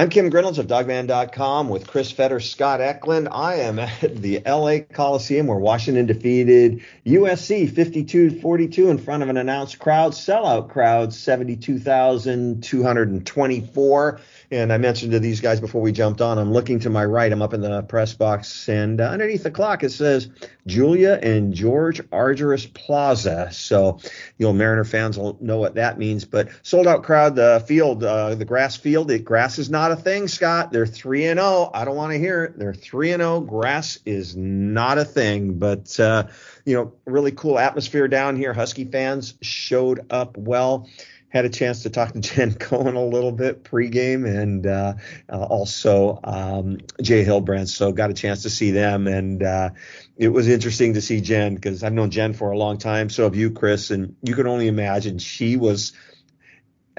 I'm Kim Grinolds of Dawgman.com with Chris Fetter, Scott Eklund. I am at the LA Coliseum where Washington defeated USC 52-42 in front of an announced crowd, sellout crowd, 72,224. And I mentioned to these guys before we jumped on, I'm looking to my right. I'm up in the press box, and uh, underneath the clock it says Julia and George Argyros Plaza. So, you know, Mariner fans will know what that means. But sold out crowd, the field, uh, the grass field. The grass is not a thing, Scott. They're three and zero. Oh. I don't want to hear it. They're three and zero. Oh. Grass is not a thing. But uh, you know, really cool atmosphere down here. Husky fans showed up well had a chance to talk to Jen Cohen a little bit pregame and uh, uh, also um, Jay Hillbrand. So got a chance to see them. And uh, it was interesting to see Jen because I've known Jen for a long time. So have you, Chris. And you can only imagine she was.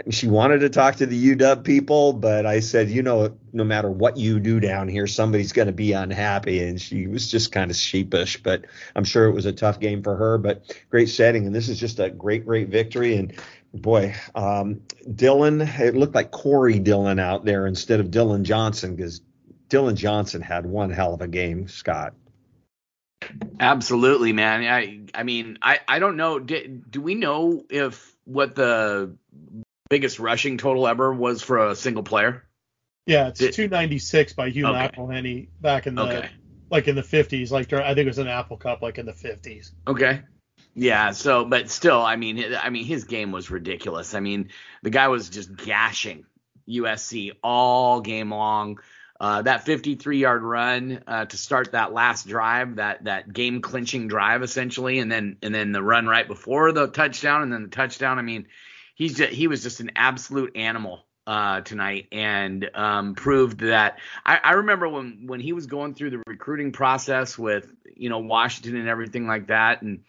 She wanted to talk to the UW people, but I said, you know, no matter what you do down here, somebody's going to be unhappy. And she was just kind of sheepish, but I'm sure it was a tough game for her, but great setting. And this is just a great, great victory. And boy, um, Dillon, it looked like Corey Dillon out there instead of Dillon Johnson because Dillon Johnson had one hell of a game, Scott. Absolutely, man. I I mean, I I don't know. Do, do we know if what the biggest rushing total ever was for a single player? Yeah, it's Did, 296 by Hugh okay. McElhenny back in the okay. like in the 50s. Like I think it was an Apple Cup, like in the 50s. Okay. Yeah. So, but still, I mean, I mean, his game was ridiculous. I mean, the guy was just gashing USC all game long. Uh, that 53 yard run uh, to start that last drive, that that game clinching drive essentially, and then and then the run right before the touchdown, and then the touchdown. I mean, he's just, he was just an absolute animal uh, tonight and um, proved that I, I, remember when when he was going through the recruiting process with you know Washington and everything like that, and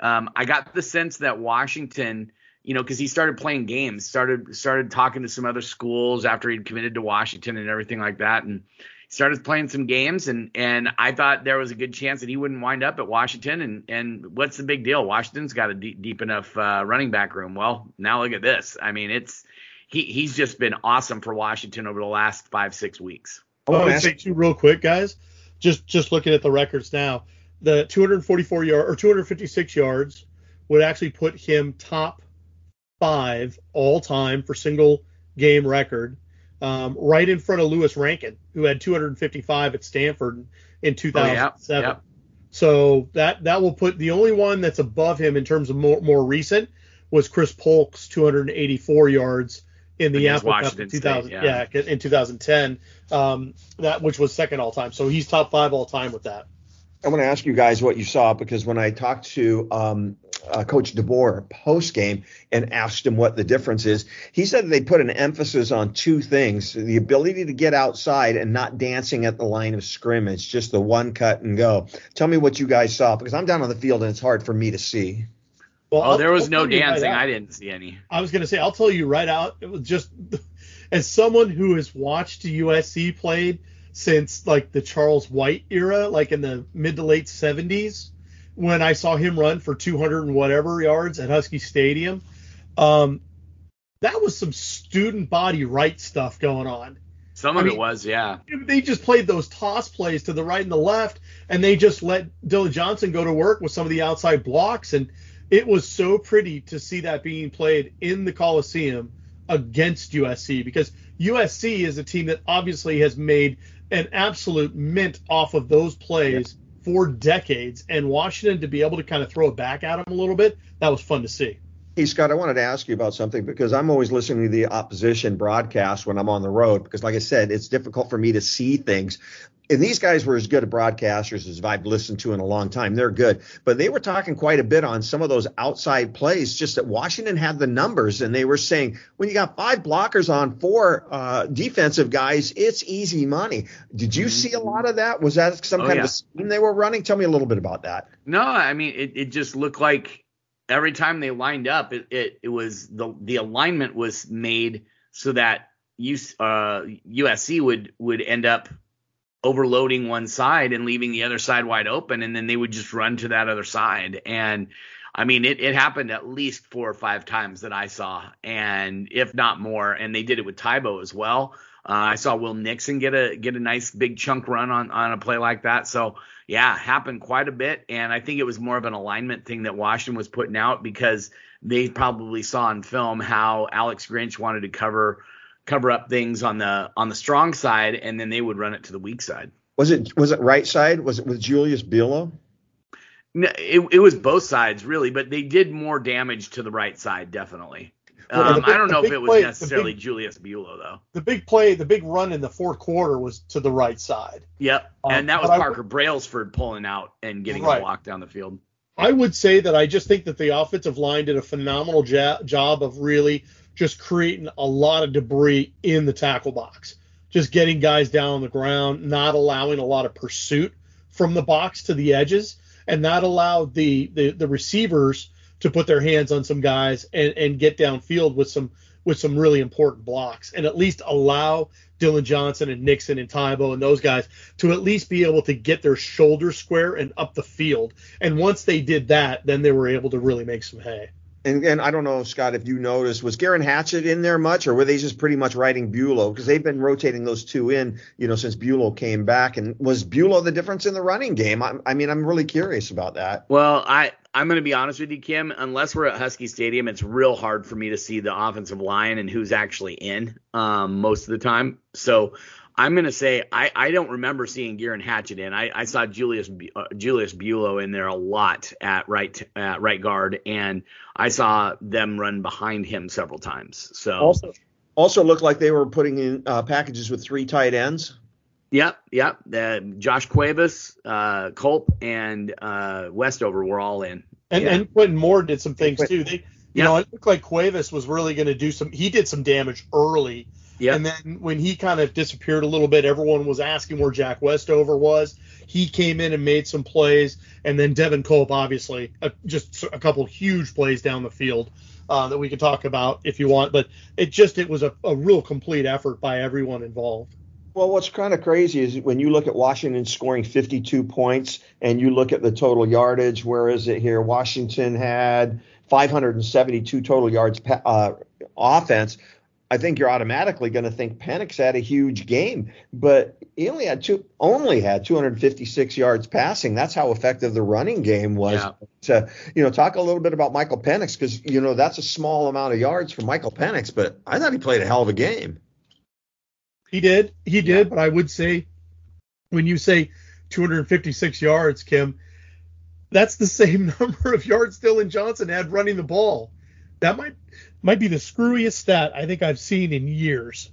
um, I got the sense that Washington, you know, because he started playing games, started started talking to some other schools after he'd committed to Washington and everything like that, and he started playing some games, and and I thought there was a good chance that he wouldn't wind up at Washington, and and what's the big deal? Washington's got a deep, deep enough uh, running back room. Well, now look at this. I mean, it's he he's just been awesome for Washington over the last five six weeks. I want to say two real quick, guys. Just just looking at the records now the 244 yard or 256 yards would actually put him top five all time for single game record, um, right in front of Louis Rankin, who had 255 at Stanford in 2007. Oh, yeah, yeah. So that that will put the only one that's above him in terms of more, more recent was Chris Polk's 284 yards in the Apple Cup in 2000, State, yeah. yeah. in 2010, um, that which was second all time. So he's top five all time with that. I want to ask you guys what you saw because when I talked to um, uh, Coach DeBoer post game and asked him what the difference is, he said they put an emphasis on two things: the ability to get outside and not dancing at the line of scrimmage, just the one cut and go. Tell me what you guys saw because I'm down on the field and it's hard for me to see. Well, oh, I'll, there was I'll no dancing. Right I didn't see any. I was going to say, I'll tell you right out. It was just as someone who has watched USC played since like the Charles White era, like in the mid to late 70s, when I saw him run for 200 and whatever yards at Husky Stadium. Um, that was some student body right stuff going on. Some I of mean, it was, yeah. They just played those toss plays to the right and the left, and they just let Dillon Johnson go to work with some of the outside blocks, and it was so pretty to see that being played in the Coliseum against USC because USC is a team that obviously has made an absolute mint off of those plays for decades. And Washington to be able to kind of throw it back at them a little bit, that was fun to see. Hey, Scott, I wanted to ask you about something because I'm always listening to the opposition broadcast when I'm on the road because, like I said, it's difficult for me to see things and these guys were as good at broadcasters as I've listened to in a long time. They're good, but they were talking quite a bit on some of those outside plays. Just that Washington had the numbers, and they were saying when you got five blockers on four uh, defensive guys, it's easy money. Did you see a lot of that? Was that some oh, kind yeah. of scheme they were running? Tell me a little bit about that. No, I mean it. It just looked like every time they lined up, it it, it was the the alignment was made so that you uh, USC would would end up overloading one side and leaving the other side wide open, and then they would just run to that other side. And I mean, it, it happened at least four or five times that I saw, and if not more. And they did it with Tybo as well. Uh, I saw Will Nixon get a get a nice big chunk run on on a play like that. So yeah, happened quite a bit, and I think it was more of an alignment thing that Washington was putting out because they probably saw in film how Alex Grinch wanted to cover cover up things on the on the strong side, and then they would run it to the weak side. Was it was it right side? Was it with Julius Buelow? No, it, it was both sides really, but they did more damage to the right side definitely. Well, Um, big- I don't know if it was play- necessarily big- Julius Buelow though. The big play, the big run in the fourth quarter was to the right side. Yep, Um, and that was Parker Brailsford pulling out and getting Right. a block down the field. I would say that I just think that the offensive line did a phenomenal ja- job of really just creating a lot of debris in the tackle box, just getting guys down on the ground, not allowing a lot of pursuit from the box to the edges, and not allow the the, the receivers to put their hands on some guys and, and get downfield with some with some really important blocks, and at least allow Dillon Johnson and Nixon and Tybo and those guys to at least be able to get their shoulders square and up the field. And once they did that, then they were able to really make some hay. And, and I don't know, Scott, if you noticed, was Garen Hatchett in there much, or were they just pretty much riding Buelow? Because they've been rotating those two in, you know, since Buelow came back. And was Buelow the difference in the running game? I, I mean, I'm really curious about that. Well, I I'm going to be honest with you, Kim. Unless we're at Husky Stadium, it's real hard for me to see the offensive line and who's actually in um, most of the time. So I'm going to say I, I don't remember seeing Garen Hatchett in. I, I saw Julius uh, Julius Buelow in there a lot at right at right guard, and I saw them run behind him several times. So Also, also looked like they were putting in uh, packages with three tight ends. Yep, yep. Uh, Josh Cuevas, uh, Culp, and uh, Westover were all in. And, Yeah. and Quentin Moore did some things too. They, you Yeah. know, it looked like Cuevas was really going to do some. He did some damage early, Yep. and then when he kind of disappeared a little bit, everyone was asking where Jack Westover was. He came in and made some plays, and then Devin Culp, obviously, uh, just a couple huge plays down the field uh, that we could talk about if you want. But it just it was a, a real complete effort by everyone involved. Well, what's kind of crazy is when you look at Washington scoring 52 points and you look at the total yardage. Where is it here? Washington had 572 total yards uh, offense. I think you're automatically going to think Penix had a huge game, but he only had two, only had 256 yards passing. That's how effective the running game was. Yeah. To you know, talk a little bit about Michael Penix because you know that's a small amount of yards for Michael Penix, but I thought he played a hell of a game. He did, he did, but I would say when you say 256 yards, Kim, that's the same number of yards Dillon Johnson had running the ball. That might might be the screwiest stat I think I've seen in years.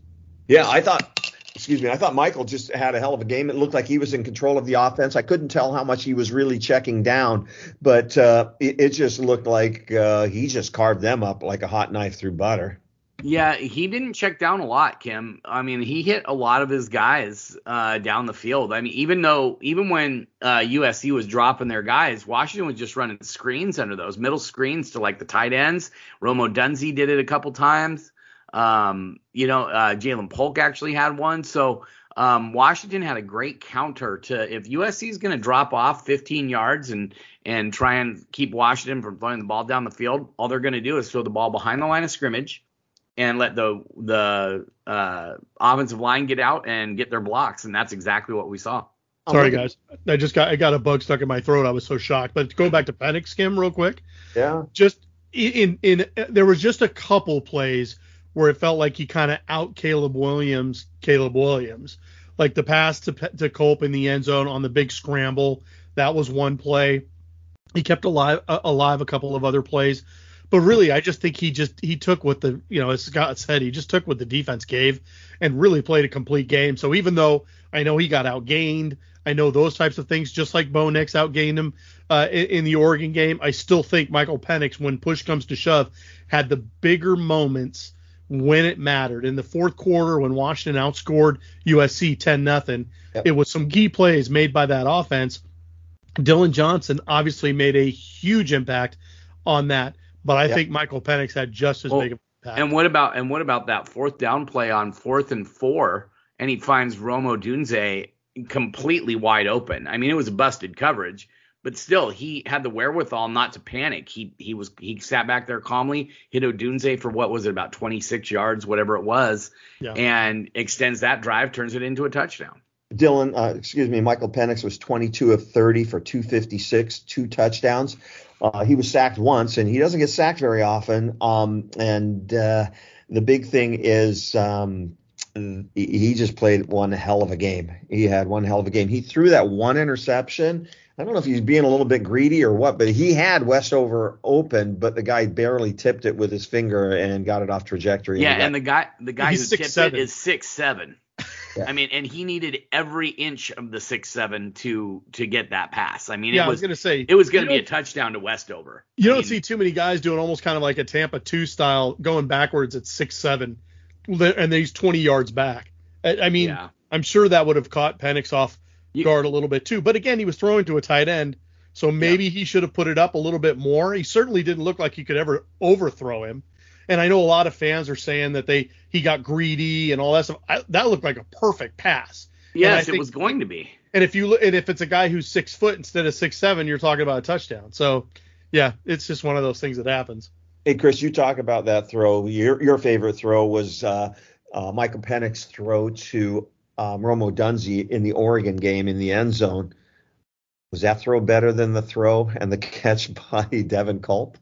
Yeah, I thought, excuse me, I thought Michael just had a hell of a game. It looked like he was in control of the offense. I couldn't tell how much he was really checking down, but uh, it, it just looked like uh, he just carved them up like a hot knife through butter. Yeah, he didn't check down a lot, Kim. I mean, he hit a lot of his guys uh, down the field. I mean, even though even when uh, USC was dropping their guys, Washington was just running screens under those middle screens to like the tight ends. Rome Odunze did it a couple times. Um, you know, uh, Ja'Lynn Polk actually had one. So um, Washington had a great counter to if USC is going to drop off 15 yards and and try and keep Washington from throwing the ball down the field, all they're going to do is throw the ball behind the line of scrimmage and let the the uh, offensive line get out and get their blocks, and that's exactly what we saw. Sorry, guys. I just got I got a bug stuck in my throat. I was so shocked. But go back to Penix, Kim, real quick. Yeah. Just in in there was just a couple plays where it felt like he kind of out Caleb Williams, Caleb Williams, like the pass to to Culp in the end zone on the big scramble. That was one play. He kept alive uh, alive a couple of other plays, but really I just think he just he took what the you know as Scott said he just took what the defense gave and really played a complete game. So even though I know he got outgained, I know those types of things, just like Bo Nix outgained him uh, in, in the Oregon game. I still think Michael Penix, when push comes to shove, had the bigger moments when it mattered. In the fourth quarter, when Washington outscored USC 10 nothing, Yep. it was some key plays made by that offense. Dillon Johnson obviously made a huge impact on that, but I think Michael Penix had just as Well, big of an impact. And what about and what about that fourth down play on fourth and four, and he finds Rome Odunze completely wide open. I mean, it was a busted coverage, but still he had the wherewithal not to panic. He he was he sat back there calmly, hit Odunze for what was it about 26 yards, whatever it was, yeah. and extends that drive, turns it into a touchdown. Dillon, uh, excuse me, Michael Penix was 22 of 30 for 256, two touchdowns. Uh, he was sacked once, and he doesn't get sacked very often. Um, and uh, the big thing is um, he just played one hell of a game. He had one hell of a game. He threw that one interception. I don't know if he's being a little bit greedy or what, but he had Westover open, but the guy barely tipped it with his finger and got it off trajectory. Yeah, and the guy, and the guy, the guy who tipped seven. it is six seven. Yeah. I mean, and he needed every inch of the six seven to to get that pass. I mean, yeah, was, I was gonna say it was gonna be a touchdown to Westover. You I don't mean, see too many guys doing almost kind of like a Tampa two style going backwards at six seven, and he's twenty yards back. I, I mean, yeah. I'm sure that would have caught Penix off guard a little bit too. But again, he was throwing to a tight end, so maybe yeah. he should have put it up a little bit more. He certainly didn't look like he could ever overthrow him. And I know a lot of fans are saying that they he got greedy and all that stuff. I, that looked like a perfect pass. Yes, think, it was going to be. And if you look, and if it's a guy who's six foot instead of six seven, you're talking about a touchdown. So, yeah, it's just one of those things that happens. Hey, Chris, you talk about that throw. Your your favorite throw was uh, uh, Michael Penix's throw to um, Rome Odunze in the Oregon game in the end zone. Was that throw better than the throw and the catch by Devin Culp?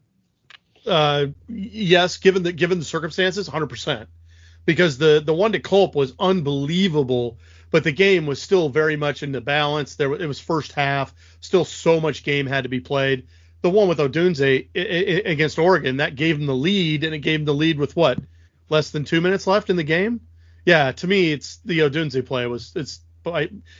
Uh, yes, given the given the circumstances, 100%. Because the the one to Culp was unbelievable, but the game was still very much in the balance. There it was first half, still so much game had to be played. The one with Odunze against Oregon that gave him the lead, and it gave him the lead with what less than two minutes left in the game. Yeah, to me, it's the Odunze play was it's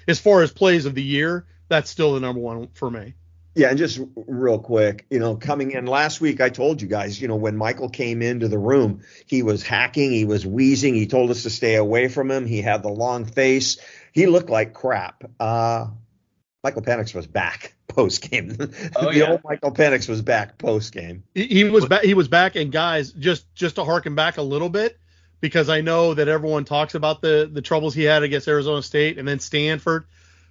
as far as plays of the year, that's still the number one for me. Yeah, and just real quick, you know, coming in last week, I told you guys, you know, when Michael came into the room, he was hacking, he was wheezing, he told us to stay away from him. He had the long face, he looked like crap. Uh, Michael Penix was back post game. Oh, the yeah. old Michael Penix was back post game. He, he was back. He was back, and guys, just just to harken back a little bit, because I know that everyone talks about the the troubles he had against Arizona State and then Stanford.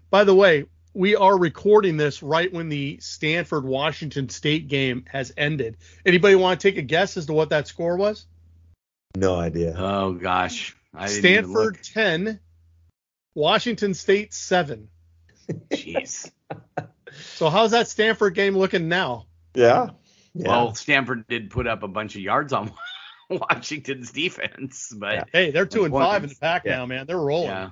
By the way, we are recording this right when the Stanford Washington State game has ended. Anybody want to take a guess as to what that score was? No idea. Oh gosh. Stanford 10, Washington State 7. Jeez. so how's that Stanford game looking now? Yeah. yeah. Well, Stanford did put up a bunch of yards on Washington's defense, but yeah. hey, they're two and five in the pack yeah. now, man. They're rolling.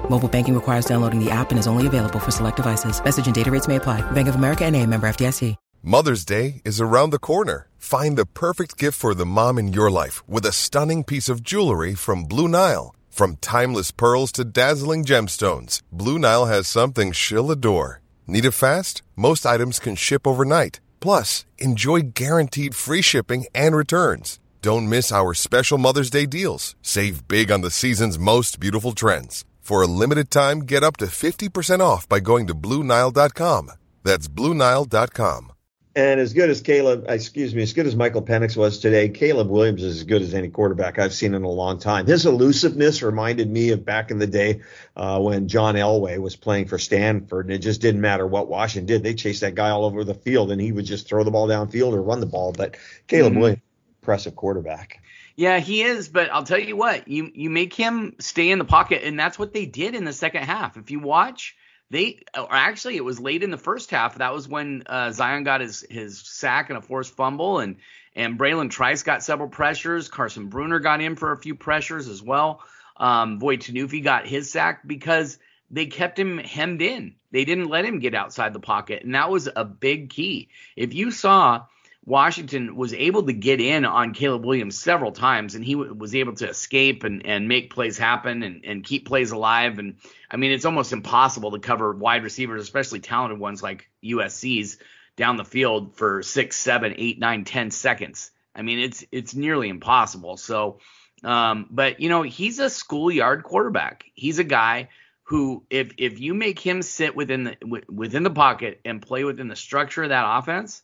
Mobile banking requires downloading the app and is only available for select devices. Message and data rates may apply. Bank of America and a member FDIC. Mother's Day is around the corner. Find the perfect gift for the mom in your life with a stunning piece of jewelry from Blue Nile. From timeless pearls to dazzling gemstones, Blue Nile has something she'll adore. Need it fast? Most items can ship overnight. Plus, enjoy guaranteed free shipping and returns. Don't miss our special Mother's Day deals. Save big on the season's most beautiful trends. For a limited time, get up to 50% off by going to BlueNile.com. That's BlueNile.com. And as good as Caleb, excuse me, as good as Michael Penix was today, Caleb Williams is as good as any quarterback I've seen in a long time. His elusiveness reminded me of back in the day uh, when John Elway was playing for Stanford, and it just didn't matter what Washington did; they chased that guy all over the field, and he would just throw the ball downfield or run the ball. But Caleb mm-hmm. Williams, impressive quarterback. Yeah, he is, but I'll tell you what, you you make him stay in the pocket, and that's what they did in the second half. If you watch they or actually it was late in the first half. That was when uh, Zion got his his sack and a forced fumble, and and Bralen Trice got several pressures. Carson Bruener got in for a few pressures as well. Um, Tunuufi got his sack because they kept him hemmed in. They didn't let him get outside the pocket, and that was a big key. If you saw Washington was able to get in on Caleb Williams several times, and he w- was able to escape and, and make plays happen and, and keep plays alive. And I mean, it's almost impossible to cover wide receivers, especially talented ones like USC's, down the field for six, seven, eight, nine, ten seconds. I mean, it's it's nearly impossible. So, um, but you know, he's a schoolyard quarterback. He's a guy who, if if you make him sit within the within the pocket and play within the structure of that offense,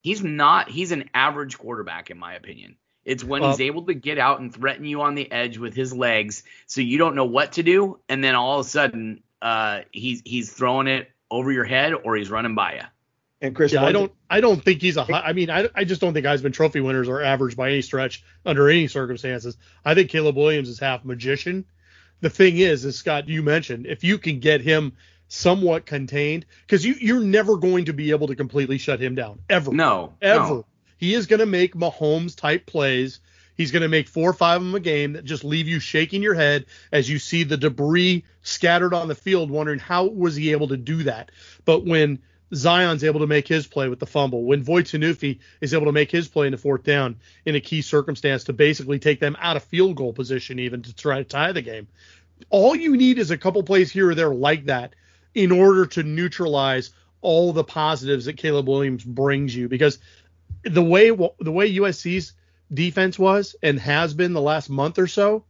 he's not. He's an average quarterback, in my opinion. It's when Well- he's able to get out and threaten you on the edge with his legs, so you don't know what to do, and then all of a sudden, uh, he's he's throwing it over your head or he's running by you. And Chris, Yeah, I don't. I don't think he's a. High, I mean, I, I just don't think Heisman Trophy winners are average by any stretch under any circumstances. I think Caleb Williams is half magician. The thing is, as Scott you mentioned, if you can get him somewhat contained, because you you're never going to be able to completely shut him down ever. No, ever. no. He is going to make Mahomes type plays. He's going to make four or five of them a game that just leave you shaking your head as you see the debris scattered on the field, wondering how was he able to do that. But when Zion's able to make his play with the fumble, when Voitanufi is able to make his play in the fourth down in a key circumstance to basically take them out of field goal position, even to try to tie the game, all you need is a couple plays here or there like that in order to neutralize all the positives that Caleb Williams brings you because the way the way USC's defense was and has been the last month or so,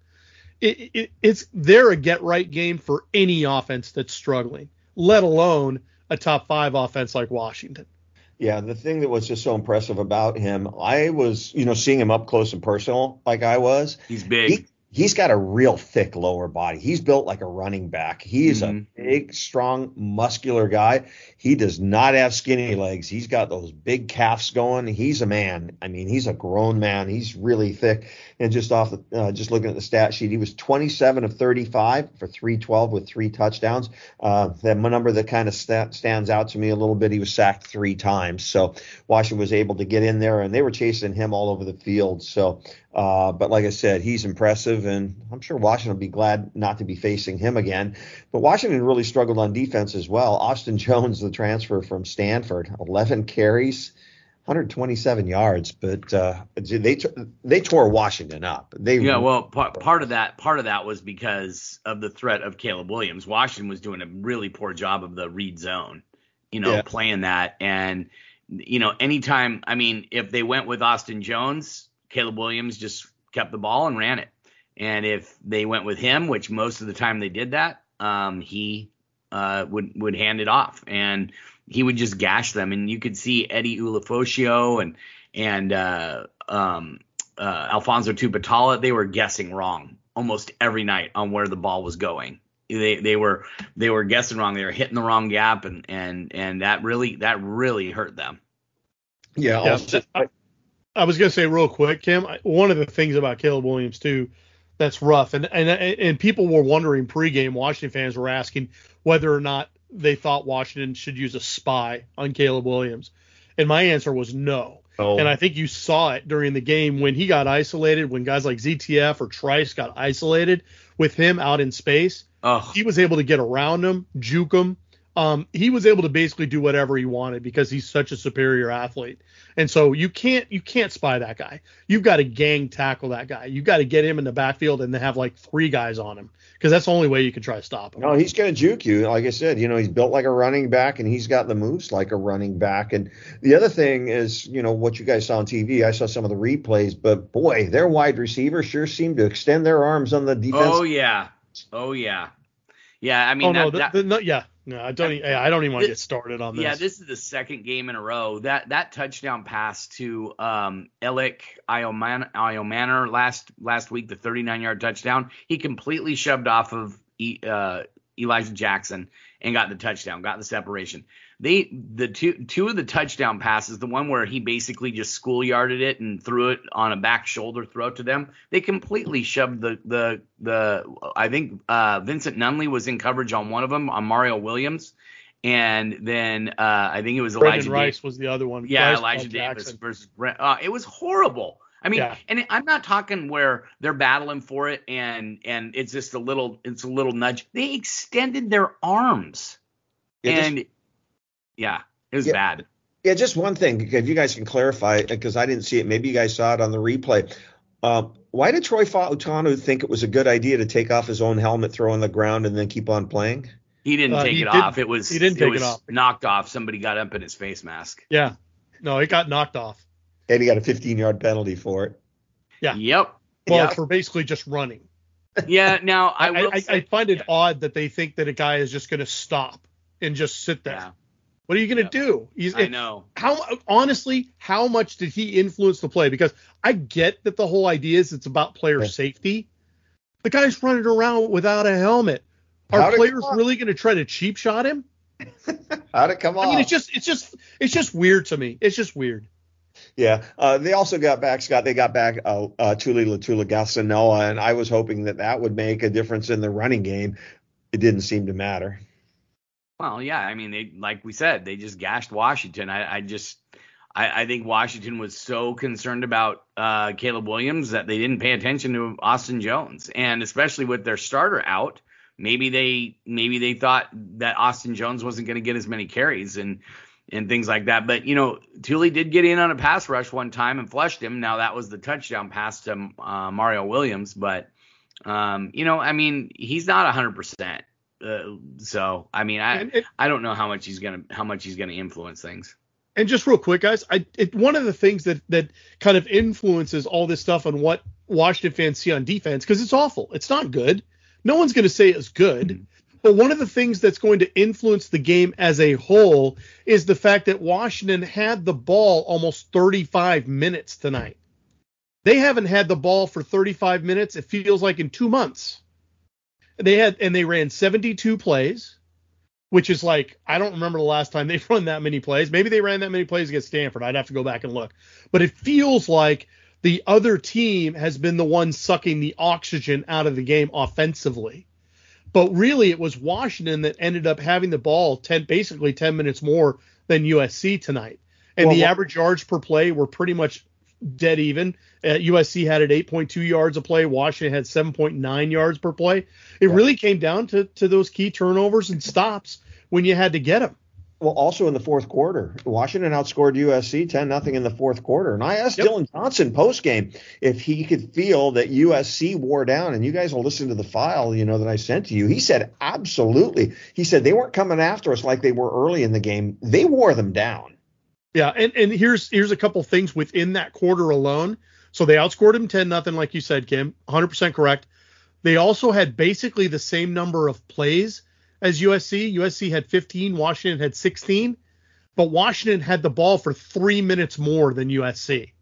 it, it, it's they're a get right game for any offense that's struggling, let alone a top five offense like Washington. Yeah, the thing that was just so impressive about him, I was, you know, seeing him up close and personal like I was. He's big. He, he's got a real thick lower body. He's built like a running back. He's Mhm. a big, strong, muscular guy. He does not have skinny legs. He's got those big calves going. He's a man. I mean, he's a grown man. He's really thick. And just off the, uh, just looking at the stat sheet, he was 27 of 35 for 312 with three touchdowns. Uh, that number that kind of sta stands out to me a little bit. He was sacked three times. So Washington was able to get in there, and they were chasing him all over the field. So, uh, but like I said, he's impressive, and I'm sure Washington will be glad not to be facing him again. But Washington really struggled on defense as well. Austin Jones, the transfer from Stanford, 11 carries. 127 yards, but uh, they they tore Washington up. They Yeah, well, part, part of that part of that was because of the threat of Caleb Williams. Washington was doing a really poor job of the read zone, you know, Yeah. playing that. And you know, anytime, I mean, if they went with Austin Jones, Caleb Williams just kept the ball and ran it. And if they went with him, which most of the time they did that, um, he uh, would would hand it off, and he would just gash them. And you could see Eddie Ulofoshio and and uh, um, uh, Alphonzo Tuputala, they were guessing wrong almost every night on where the ball was going. They they were they were guessing wrong. They were hitting the wrong gap, and and and that really that really hurt them. yeah, Yeah, also- I, was gonna say real quick, Kim. One of the things about Caleb Williams too, that's rough, and and and people were wondering pregame. Washington fans were asking whether or not they thought Washington should use a spy on Caleb Williams, and my answer was no. Oh. And I think you saw it during the game when he got isolated, when guys like ZTF or Trice got isolated with him out in space. Oh, He was able to get around him, juke him. Um, he was able to basically do whatever he wanted because he's such a superior athlete. And so you can't you can't spy that guy. You've got to gang tackle that guy. You've got to get him in the backfield and then have like three guys on him because that's the only way you can try to stop him. No, he's going to juke you. Like I said, you know, he's built like a running back and he's got the moves like a running back. And the other thing is, you know, what you guys saw on TV, I saw some of the replays, but boy, their wide receivers sure seem to extend their arms on the defense. oh yeah, oh yeah, yeah. I mean, oh no, that, that- the, the, no, yeah, no, I don't. e- I don't even want to get started on this. Yeah, this is the second game in a row. That that touchdown pass to um Elic Ayomanor last last week, the 39 yard touchdown, he completely shoved off of E- uh, Elijah Jackson and got the touchdown, got the separation. They the two two of the touchdown passes, the one where he basically just schoolyarded it and threw it on a back shoulder throw to them, they completely shoved the the the I think uh, Vincent Nunley was in coverage on one of them on Mario Williams. And then uh, I think it was Brendan Elijah Rice Davis. was the other one. Yeah, Rice Elijah Davis Jackson. versus Brent. Uh, it was horrible. I mean, Yeah. and I'm not talking where they're battling for it and and it's just a little it's a little nudge. They extended their arms. Yeah, just- and yeah, it was Yeah. bad. Yeah, just one thing, if you guys can clarify, because I didn't see it. Maybe you guys saw it on the replay. Uh, why did Troy Fautanu think it was a good idea to take off his own helmet, throw on the ground, and then keep on playing? He didn't Uh, take he it didn't- off. It was he didn't take it was off. knocked off. Somebody got up in his face mask. Yeah, no, it got knocked off. and he got a 15 yard penalty for it. Yeah. Yep. Well, yep. for basically just running. yeah. Now I I, will. I, say, I find it yeah. odd that they think that a guy is just going to stop and just sit there. Yeah, What are you going to Yeah. do? He's, I know. how honestly, how much did he influence the play? Because I get that the whole idea is it's about player Yeah. safety. The guy's running around without a helmet. Are How'd players really going to try to cheap shot him? How'd it come off? I mean, it's just, it's just, it's just weird to me. It's just weird. Yeah, uh, they also got back Scott. They got back uh, uh, Tuli Letuligasenoa, and I was hoping that that would make a difference in the running game. It didn't seem to matter. Well, yeah. I mean, they like we said, they just gashed Washington. I, I just. I, I think Washington was so concerned about uh, Caleb Williams that they didn't pay attention to Austin Jones, and especially with their starter out, maybe they maybe they thought that Austin Jones wasn't going to get as many carries and and things like that. But you know, Tuli did get in on a pass rush one time and flushed him. Now that was the touchdown pass to uh, Mario Williams, but um, you know, I mean, he's not 100. Uh, So I mean, I I don't know how much he's gonna how much he's gonna influence things. and just real quick, guys, I it, one of the things that that kind of influences all this stuff on what Washington fans see on defense because it's awful. It's not good. No one's going to say it's good. Mhm. But one of the things that's going to influence the game as a whole is the fact that Washington had the ball almost 35 minutes tonight. They haven't had the ball for 35 minutes. It feels like in two months. They had and they ran 72 plays, which is like I don't remember the last time they've run that many plays. Maybe they ran that many plays against Stanford. I'd have to go back and look. But it feels like the other team has been the one sucking the oxygen out of the game offensively. But really, it was Washington that ended up having the ball 10, basically 10 minutes more than USC tonight. And Well, the average yards per play were pretty much dead even. Uh, USC had at 8.2 yards a play. Washington had 7.9 yards per play. It Yeah. really came down to, to those key turnovers and stops when you had to get them. Well, also in the fourth quarter, Washington outscored USC 10 nothing in the fourth quarter. And I asked Yep. Dillon Johnson post game if he could feel that USC wore down. And you guys will listen to the file, you know, that I sent to you. He said, absolutely. He said they weren't coming after us like they were early in the game. They wore them down. Yeah, and, and here's here's a couple things within that quarter alone. So they outscored him 10 nothing, like you said, Kim. 100% correct. They also had basically the same number of plays as USC. USC had 15, Washington had 16, but Washington had the ball for three minutes more than USC.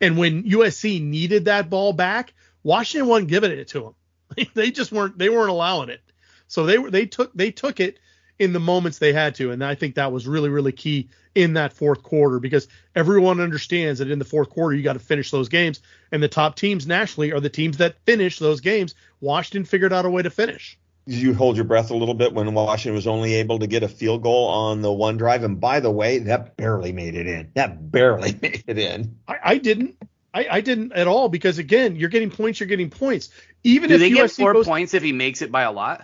And when USC needed that ball back, Washington wasn't giving it to them. they just weren't they weren't allowing it. So they were they took they took it in the moments they had to, and I think that was really really key in that fourth quarter because everyone understands that in the fourth quarter you got to finish those games, and the top teams nationally are the teams that finish those games. Washington figured out a way to finish. You hold your breath a little bit when Washington was only able to get a field goal on the one drive? And by the way, that barely made it in. That barely made it in. I, I didn't. I, I didn't at all because again, you're getting points. You're getting points. Even Do if they USC get four goes, points if he makes it by a lot?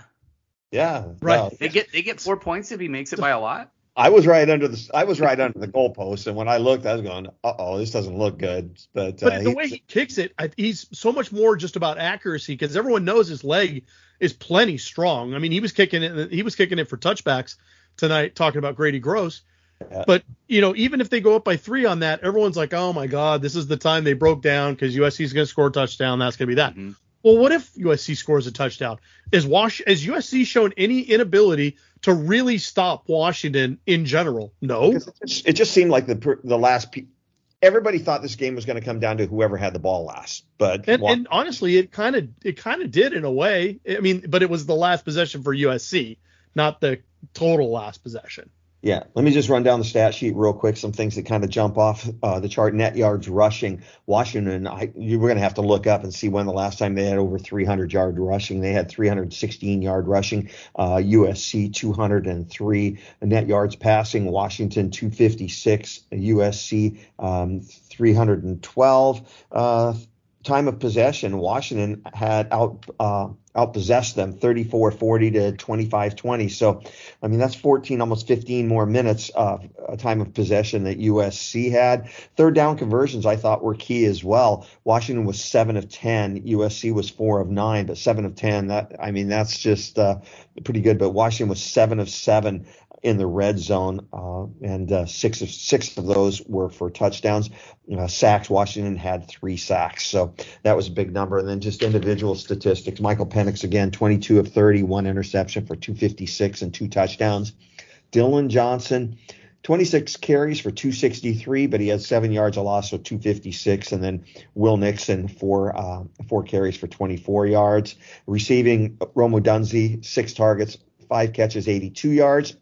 Yeah. Right. no. They get they get four points if he makes it by a lot. I was right under the I was right under the goalpost, and when I looked, I was going, "Uh oh, this doesn't look good." But, But uh, the he- way he kicks it, I, he's so much more just about accuracy because everyone knows his leg is plenty strong. I mean, he was kicking it. He was kicking it for touchbacks tonight, talking about Grady Gross. Yeah. But you know, even if they go up by three on that, everyone's like, "Oh my God, this is the time they broke down because USC is going to score a touchdown. That's going to be that." Mhm. Well, what if USC scores a touchdown? Is Wash has USC shown any inability to really stop Washington in general? No. It just, seemed like the the last pe- everybody thought this game was going to come down to whoever had the ball last. But And, and honestly, it kind of it kind of did in a way. I mean, but it was the last possession for USC, not the total last possession. Yeah, let me just run down the stat sheet real quick. Some things that kind of jump off uh, the chart: net yards rushing. Washington, I, you were going to have to look up and see when the last time they had over 300 yard rushing. They had 316 yard rushing. Uh, USC 203 net yards passing. Washington 256. USC um, 312. Uh, time of possession, Washington had out uh, outpossessed them 34-40 to 25-20. So, I mean, that's 14, almost 15 more minutes of uh, time of possession that USC had. Third down conversions, I thought, were key as well. Washington was seven of 10. USC was four of nine, but seven of 10. That I mean, that's just uh, pretty good. But Washington was seven of seven in the red zone, uh, and uh, six of six of those were for touchdowns. Uh, sacks. Washington had three sacks, so that was a big number. And then just individual statistics. Michael Penix again, 22 of 30, one interception for 256 and two touchdowns. Dillon Johnson. 26 carries for 263, but he had seven yards of loss, so 256. And then Will Nixon four uh, four carries for 24 yards. Receiving Rome Odunze six targets, five catches, 82 yards.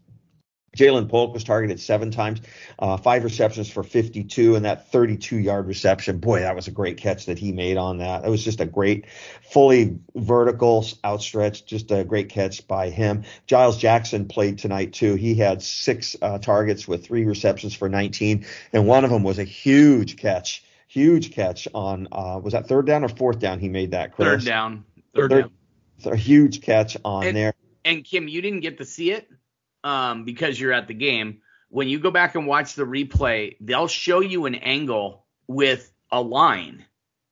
Ja'Lynn Polk was targeted seven times, uh, five receptions for 52, and that 32 yard reception. Boy, that was a great catch that he made on that. It was just a great, fully vertical, outstretched, just a great catch by him. Giles Jackson played tonight too. He had six uh, targets with three receptions for 19, and one of them was a huge catch. Huge catch on uh, was that third down or fourth down? He made that. Chris? Third down. Third, third down. A huge catch on and, there. And Kim, you didn't get to see it um, because you're at the game. When you go back and watch the replay, they'll show you an angle with a line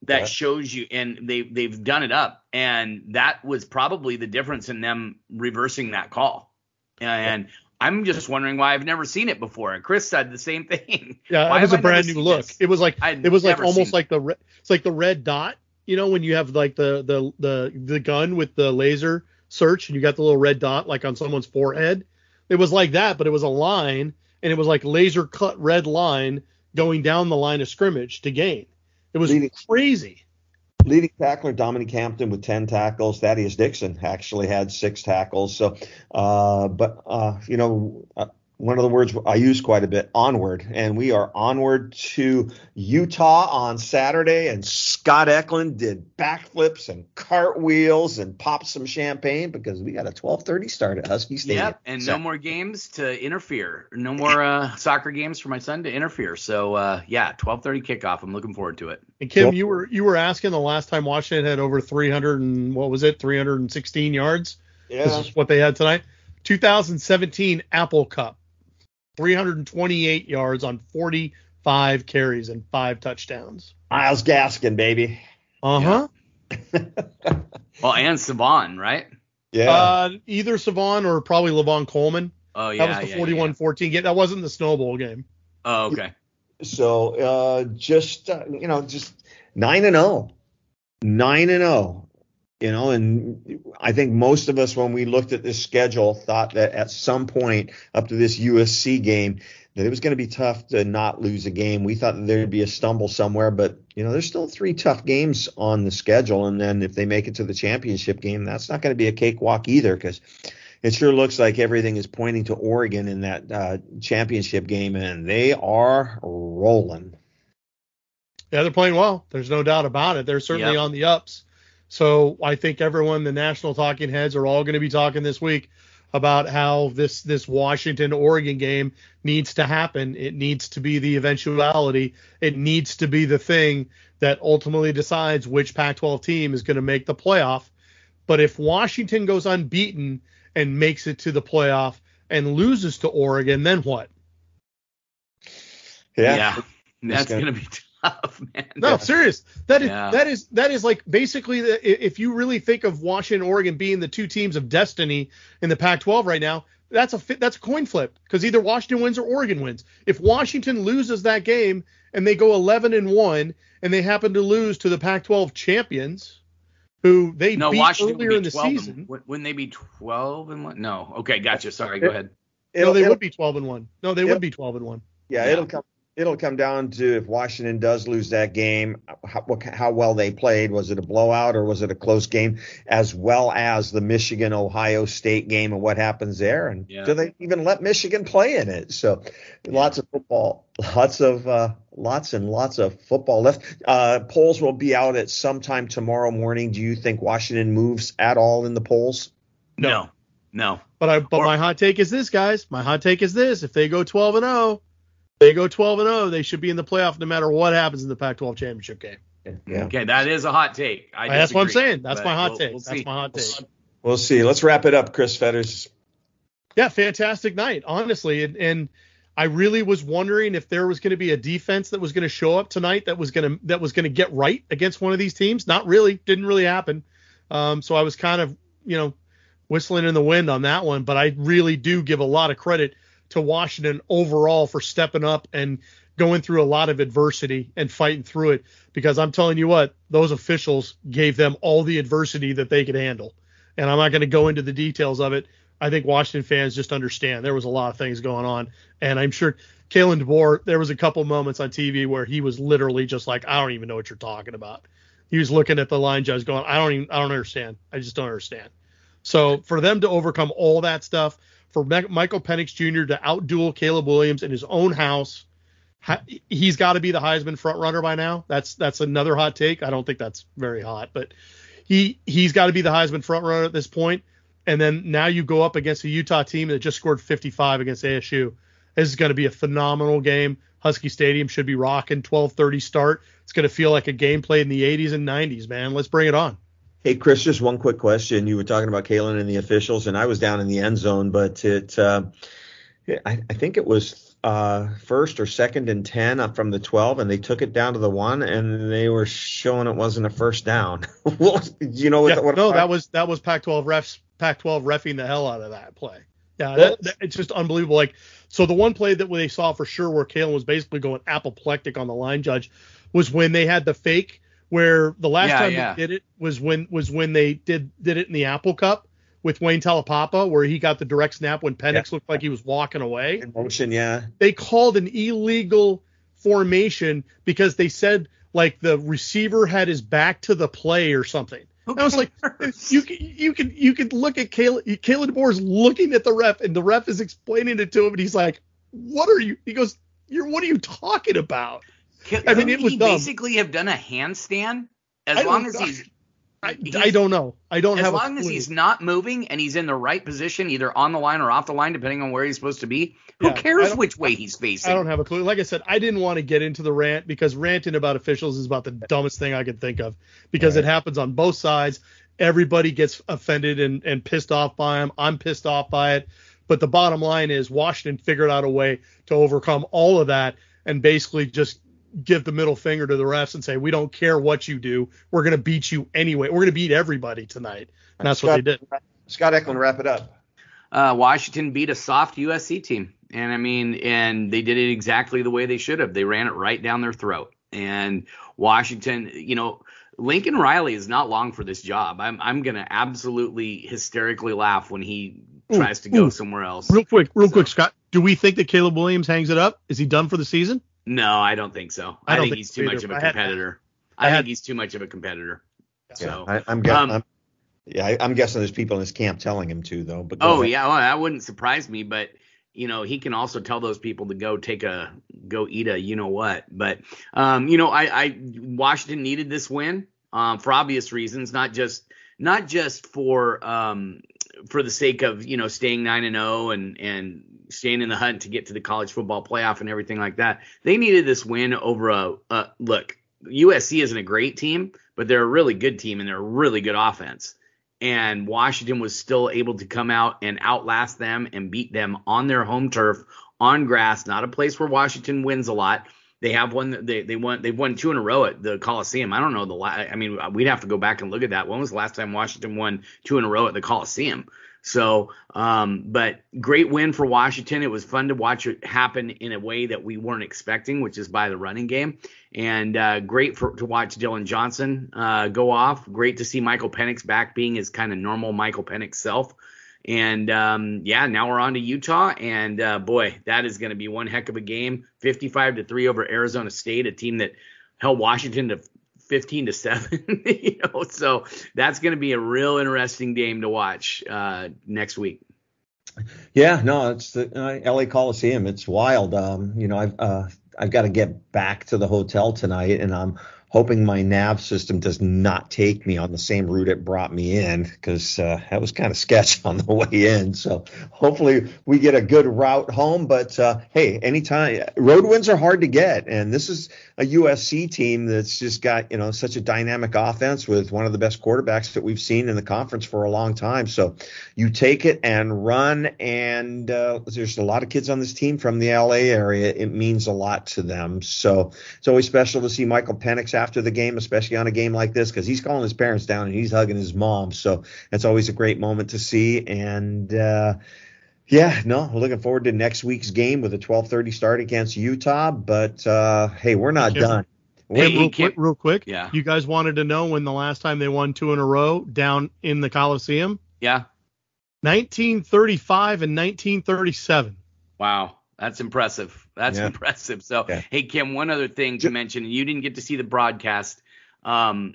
that Yeah. shows you, and they they've done it up, and that was probably the difference in them reversing that call. And I'm just wondering why I've never seen it before. And Chris said the same thing. Yeah, Why it was a brand new look. this? It was like I'd it was like almost like the re- it's like the red dot. You know when you have like the the the the gun with the laser search and you got the little red dot like on someone's forehead. It was like that, but it was a line and it was like laser cut red line going down the line of scrimmage to gain. It was Leading- crazy. Leading tackler Dominique Hampton with 10 tackles. Thaddeus Dixon actually had six tackles. So, uh, but, uh, you know, uh, one of the words I use quite a bit, onward. And we are onward to Utah on Saturday. And Scott Eklund did backflips and cartwheels and popped some champagne because we got a 1230 start at Husky Stadium. Yep, and So- no more games to interfere. No more uh, soccer games for my son to interfere. So uh, yeah, 12:30 kickoff. I'm looking forward to it. And Kim, Well- you were you were asking the last time Washington had over 300 and what was it 316 yards. Yeah. This Yeah. is what they had tonight. 2017 Apple Cup, 328 yards on 45 carries and five touchdowns. Myles Gaskin, baby. Uh huh. Well, and Savon, right? Yeah. Uh, either Savon or probably Lavon Coleman. Oh yeah, that was the yeah, yeah, 41-14 game. That wasn't the snowball game. Oh okay. So uh, just uh, you know, just nine and zero, nine and zero. You know, and I think most of us, when we looked at this schedule, thought that at some point up to this USC game, that it was going to be tough to not lose a game. We thought that there'd be a stumble somewhere, but you know, there's still three tough games on the schedule, and then if they make it to the championship game, that's not going to be a cakewalk either, because it sure looks like everything is pointing to Oregon in that uh, championship game, and they are rolling. Yeah, they're playing well. There's no doubt about it. They're certainly Yep. on the ups. So I think everyone, the national talking heads, are all going to be talking this week about how this this Washington Oregon game needs to happen. It needs to be the eventuality. It needs to be the thing that ultimately decides which Pac-12 team is going to make the playoff. But if Washington goes unbeaten and makes it to the playoff and loses to Oregon, then what? Yeah, that's gonna- gonna be tough, man. No, serious. That is Yeah. that is that is like basically the, if you really think of Washington, Oregon being the two teams of destiny in the Pac-12 right now, that's a that's a coin flip because either Washington wins or Oregon wins. If Washington loses that game and they go 11 and one and they happen to lose to the Pac-12 champions, who they No, beat Washington earlier be in the 12 and- season, wouldn't they be 12 and one? No. Okay, gotcha. Sorry, go ahead. no, It'll- they would be 12 and one. No, they would be 12 and one. Yeah, Yeah. it'll come. It'll come down to if Washington does lose that game, how, how well they played. Was it a blowout or was it a close game? As well as the Michigan Ohio State game and what happens there, and Yeah. do they even let Michigan play in it? So, lots of football, lots of uh, lots and lots of football left. Uh, polls will be out at sometime tomorrow morning. Do you think Washington moves at all in the polls? No. No. But I but Or- my hot take is this, guys. My hot take is this: if they go 12 and 0, they go 12 and 0, they should be in the playoff no matter what happens in the Pac-12 championship game. Yeah. Okay, that is a hot take. I That's what I'm saying. That's my hot we'll- take. we'll That's see. my hot take. We'll see. Let's wrap it up, Chris Fetters. Yeah, fantastic night, honestly. And, and I really was wondering if there was going to be a defense that was going to show up tonight that was going to that was going to get right against one of these teams. Not really, didn't really happen. Um, so I was kind of, you know, whistling in the wind on that one. But I really do give a lot of credit to Washington overall for stepping up and going through a lot of adversity and fighting through it. Because I'm telling you what, those officials gave them all the adversity that they could handle. And I'm not going to go into the details of it. I think Washington fans just understand there was a lot of things going on, and I'm sure Kalen DeBoer. There was a couple moments on TV where he was literally just like, "I don't even know what you're talking about." He was looking at the line judge, going, "I don't even, I don't understand. I just don't understand." So for them to overcome all that stuff, for Michael Penix Jr. to outduel Caleb Williams in his own house, he's got to be the Heisman front runner by now. That's that's another hot take. I don't think that's very hot, but he he's got to be the Heisman front runner at this point. And then now you go up against a Utah team that just scored 55 against ASU. This is going to be a phenomenal game. Husky Stadium should be rocking 12:30 start. It's going to feel like a game played in the 80s and 90s, man. Let's bring it on. Hey Chris, just one quick question. You were talking about Kalen and the officials, and I was down in the end zone, but it, uh, I, I, think it was uh, first or second and ten from the 12, and they took it down to the one, and they were showing it wasn't a first down. you know what? Yeah, what no, that was that was Pac-12 refs, Pac-12 refing the hell out of that play. Yeah, that, that, it's just unbelievable. Like, so the one play that they saw for sure where Kalen was basically going apoplectic on the line judge was when they had the fake where the last yeah, time yeah. they did it was when was when they did did it in the Apple Cup with Wayne Taulapapa, where he got the direct snap when Penix yeah. looked like he was walking away. In motion, yeah. They called an illegal formation because they said like the receiver had his back to the play or something. I was like, you can you can you can look at Caleb Kalen DeBoer's looking at the ref and the ref is explaining it to him and he's like, what are you? He goes, you're what are you talking about? Can, I mean, it was he dumb. basically have done a handstand as long as he's I, I, don't know. I don't as have. As long as he's not moving and he's in the right position, either on the line or off the line, depending on where he's supposed to be. Who yeah, cares which way he's facing? I don't have a clue. Like I said, I didn't want to get into the rant because ranting about officials is about the dumbest thing I could think of because right. it happens on both sides. Everybody gets offended and, and pissed off by him. I'm pissed off by it. But the bottom line is Washington figured out a way to overcome all of that and basically just give the middle finger to the refs and say, we don't care what you do. We're going to beat you anyway. We're going to beat everybody tonight. And that's Scott, what they did. Scott Eklund, wrap it up. Uh, Washington beat a soft USC team. And I mean, and they did it exactly the way they should have. They ran it right down their throat. And Washington, you know, Lincoln Riley is not long for this job. I'm I'm gonna absolutely hysterically laugh when he tries to go ooh. somewhere else. Real quick, real so. quick, Scott. Do we think that Caleb Williams hangs it up? Is he done for the season? No, I don't think so. I, I think, think, he's too much of a competitor. I, had, I, think he's too much of a competitor. So yeah, I, am guessing. Um, yeah, I, am guessing there's people in his camp telling him to though. But oh ahead. yeah, well, that wouldn't surprise me. But you know, he can also tell those people to go take a go eat a you know what. But um, you know, I, I Washington needed this win um, for obvious reasons, not just not just for um, for the sake of you know staying nine and zero oh and and staying in the hunt to get to the college football playoff and everything like that. They needed this win over a, a look. USC isn't a great team, but they're a really good team and they're a really good offense. And Washington was still able to come out and outlast them and beat them on their home turf on grass, not a place where Washington wins a lot. They have won. They they won. They've won two in a row at the Coliseum. I don't know the last. I mean, we'd have to go back and look at that. When was the last time Washington won two in a row at the Coliseum? So, um, but great win for Washington. It was fun to watch it happen in a way that we weren't expecting, which is by the running game. And uh, great for, to watch Dillon Johnson uh, go off. Great to see Michael Penix back being his kind of normal Michael Penix self. And um, yeah, now we're on to Utah, and uh, boy, that is going to be one heck of a game. 55 to three over Arizona State, a team that held Washington to 15 to 7 you know so that's going to be a real interesting game to watch uh, next week. Yeah no it's the uh, la coliseum it's wild. Um, you know i've uh, i've got to get back to the hotel tonight and i'm hoping my nav system does not take me on the same route it brought me in because uh, that was kind of sketch on the way in. So hopefully we get a good route home. But uh, hey, anytime road wins are hard to get, and this is a USC team that's just got you know such a dynamic offense with one of the best quarterbacks that we've seen in the conference for a long time. So you take it and run, and uh, there's a lot of kids on this team from the LA area. It means a lot to them. So it's always special to see Michael Penix after the game, especially on a game like this, because he's calling his parents down and he's hugging his mom. So that's always a great moment to see. And uh, yeah, no, looking forward to next week's game with a 12:30 start against Utah. But uh, hey, we're not Kim, done. Hey, real quick, real quick. Yeah. You guys wanted to know when the last time they won two in a row down in the Coliseum? Yeah. 1935 and 1937. Wow. That's impressive. That's Yeah. impressive. So, Yeah. hey, Kim, one other thing to mention, and you didn't get to see the broadcast. Um,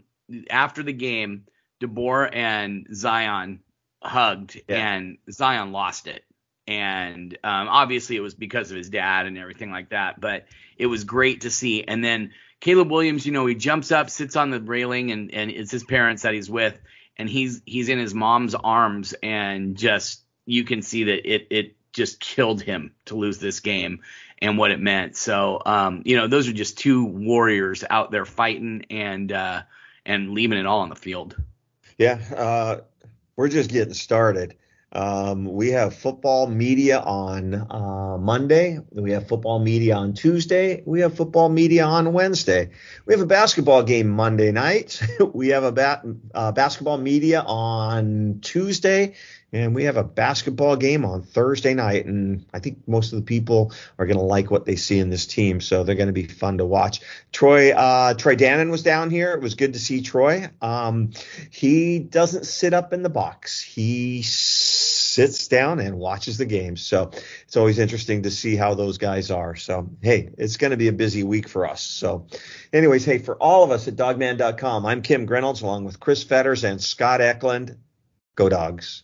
after the game, DeBoer and Zion hugged, Yeah. and Zion lost it. And um, obviously, it was because of his dad and everything like that. But it was great to see. And then Caleb Williams, you know, he jumps up, sits on the railing, and and it's his parents that he's with, and he's he's in his mom's arms, and just you can see that it it just killed him to lose this game and what it meant. So, um, you know, those are just two warriors out there fighting and uh, and leaving it all on the field. Yeah, uh, we're just getting started. Um, we have football media on uh, Monday. We have football media on Tuesday. We have football media on Wednesday. We have a basketball game Monday night. we have a uh, basketball media on Tuesday, and we have a basketball game on Thursday night. And I think most of the people are going to like what they see in this team, so they're going to be fun to watch. Troy uh, Troy Dannen was down here. It was good to see Troy. Um, he doesn't sit up in the box. He sits down and watches the games. So it's always interesting to see how those guys are. So hey, it's going to be a busy week for us. So, anyways, hey, for all of us at Dawgman.com, I'm Kim Grinolds along with Chris Fetters and Scott Eklund. Go Dogs.